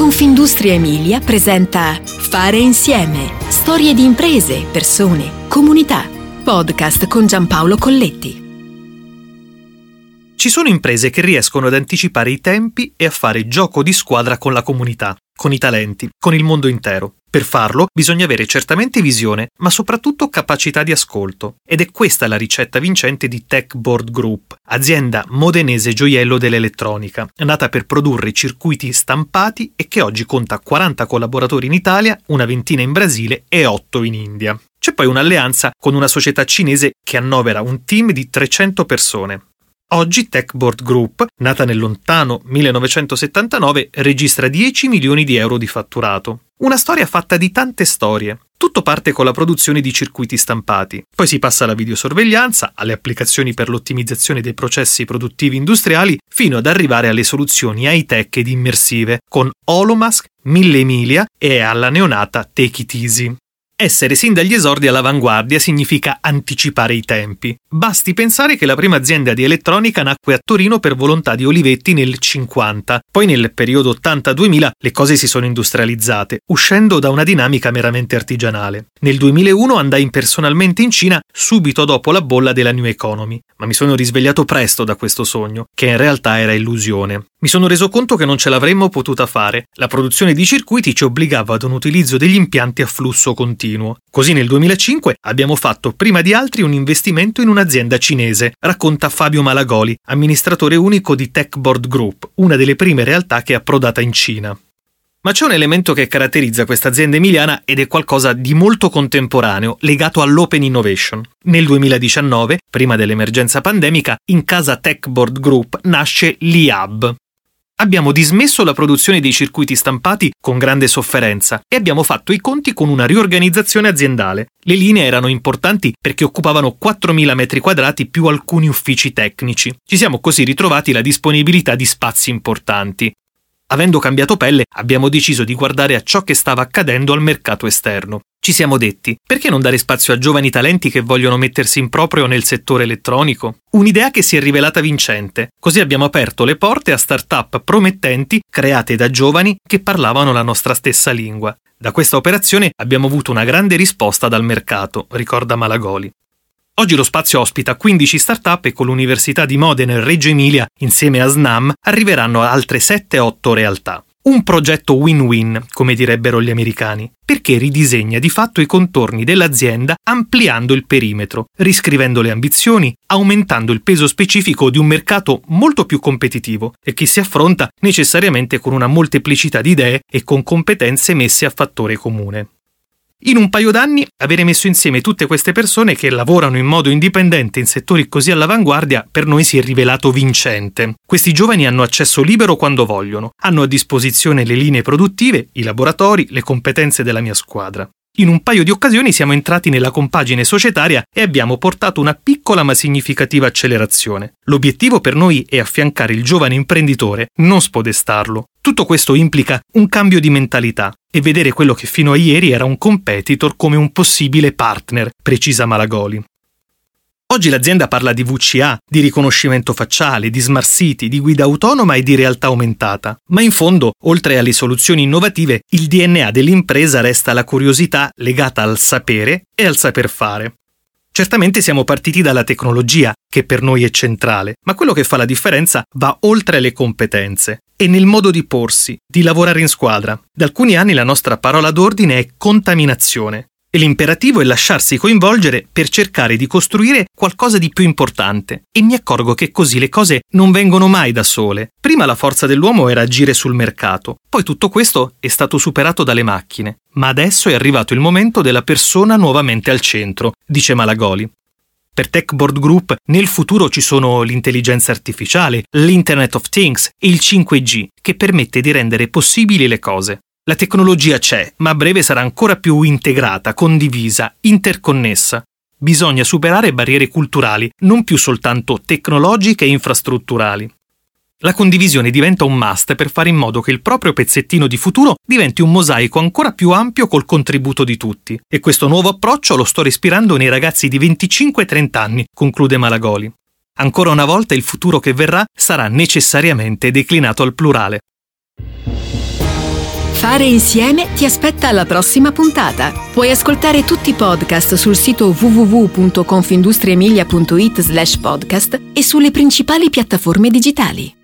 Confindustria Emilia presenta Fare insieme. Storie di imprese, persone, comunità. Podcast con Giampaolo Colletti. Ci sono imprese che riescono ad anticipare i tempi e a fare gioco di squadra con la comunità, con i talenti, con il mondo intero. Per farlo bisogna avere certamente visione, ma soprattutto capacità di ascolto. Ed è questa la ricetta vincente di Tech Board Group, azienda modenese gioiello dell'elettronica, nata per produrre circuiti stampati e che oggi conta 40 collaboratori in Italia, una ventina in Brasile e 8 in India. C'è poi un'alleanza con una società cinese che annovera un team di 300 persone. Oggi Techboard Group, nata nel lontano 1979, registra 10 milioni di euro di fatturato. Una storia fatta di tante storie. Tutto parte con la produzione di circuiti stampati, poi si passa alla videosorveglianza, alle applicazioni per l'ottimizzazione dei processi produttivi industriali, fino ad arrivare alle soluzioni high-tech ed immersive, con Holomask, Mille Emilia e alla neonata Take It Easy. Essere sin dagli esordi all'avanguardia significa anticipare i tempi. Basti pensare che la prima azienda di elettronica nacque a Torino per volontà di Olivetti nel 50. Poi nel periodo 80-2000 le cose si sono industrializzate, uscendo da una dinamica meramente artigianale. Nel 2001 andai personalmente in Cina subito dopo la bolla della New Economy, ma mi sono risvegliato presto da questo sogno, che in realtà era illusione. Mi sono reso conto che non ce l'avremmo potuta fare. La produzione di circuiti ci obbligava ad un utilizzo degli impianti a flusso continuo. Così nel 2005 abbiamo fatto prima di altri un investimento in un'azienda cinese, racconta Fabio Malagoli, amministratore unico di Techboard Group, una delle prime realtà che è approdata in Cina. Ma c'è un elemento che caratterizza questa azienda emiliana ed è qualcosa di molto contemporaneo, legato all'open innovation. Nel 2019, prima dell'emergenza pandemica, in casa Techboard Group nasce l'IAB. Abbiamo dismesso la produzione dei circuiti stampati con grande sofferenza e abbiamo fatto i conti con una riorganizzazione aziendale. Le linee erano importanti perché occupavano 4.000 metri quadrati più alcuni uffici tecnici. Ci siamo così ritrovati la disponibilità di spazi importanti. Avendo cambiato pelle, abbiamo deciso di guardare a ciò che stava accadendo al mercato esterno. Ci siamo detti, perché non dare spazio a giovani talenti che vogliono mettersi in proprio nel settore elettronico? Un'idea che si è rivelata vincente. Così abbiamo aperto le porte a start-up promettenti create da giovani che parlavano la nostra stessa lingua. Da questa operazione abbiamo avuto una grande risposta dal mercato, ricorda Malagoli. Oggi lo spazio ospita 15 start-up e con l'Università di Modena e Reggio Emilia, insieme a SNAM, arriveranno altre 7-8 realtà. Un progetto win-win, come direbbero gli americani, perché ridisegna di fatto i contorni dell'azienda ampliando il perimetro, riscrivendo le ambizioni, aumentando il peso specifico di un mercato molto più competitivo e che si affronta necessariamente con una molteplicità di idee e con competenze messe a fattore comune. In un paio d'anni avere messo insieme tutte queste persone che lavorano in modo indipendente in settori così all'avanguardia per noi si è rivelato vincente. Questi giovani hanno accesso libero quando vogliono, hanno a disposizione le linee produttive, i laboratori, le competenze della mia squadra. In un paio di occasioni siamo entrati nella compagine societaria e abbiamo portato una piccola ma significativa accelerazione. L'obiettivo per noi è affiancare il giovane imprenditore, non spodestarlo. Tutto questo implica un cambio di mentalità e vedere quello che fino a ieri era un competitor come un possibile partner, precisa Malagoli. Oggi l'azienda parla di VCA, di riconoscimento facciale, di smart city, di guida autonoma e di realtà aumentata. Ma in fondo, oltre alle soluzioni innovative, il DNA dell'impresa resta la curiosità legata al sapere e al saper fare. Certamente siamo partiti dalla tecnologia, che per noi è centrale, ma quello che fa la differenza va oltre le competenze e nel modo di porsi, di lavorare in squadra. Da alcuni anni la nostra parola d'ordine è contaminazione. E l'imperativo è lasciarsi coinvolgere per cercare di costruire qualcosa di più importante. E mi accorgo che così le cose non vengono mai da sole. Prima la forza dell'uomo era agire sul mercato, poi tutto questo è stato superato dalle macchine. Ma adesso è arrivato il momento della persona nuovamente al centro, dice Malagoli. Per Techboard Group nel futuro ci sono l'intelligenza artificiale, l'Internet of Things e il 5G, che permette di rendere possibili le cose. La tecnologia c'è, ma a breve sarà ancora più integrata, condivisa, interconnessa. Bisogna superare barriere culturali, non più soltanto tecnologiche e infrastrutturali. La condivisione diventa un must per fare in modo che il proprio pezzettino di futuro diventi un mosaico ancora più ampio col contributo di tutti. E questo nuovo approccio lo sto respirando nei ragazzi di 25-30 anni, conclude Malagoli. Ancora una volta il futuro che verrà sarà necessariamente declinato al plurale. Fare insieme ti aspetta alla prossima puntata. Puoi ascoltare tutti i podcast sul sito www.confindustriemilia.it slash podcast e sulle principali piattaforme digitali.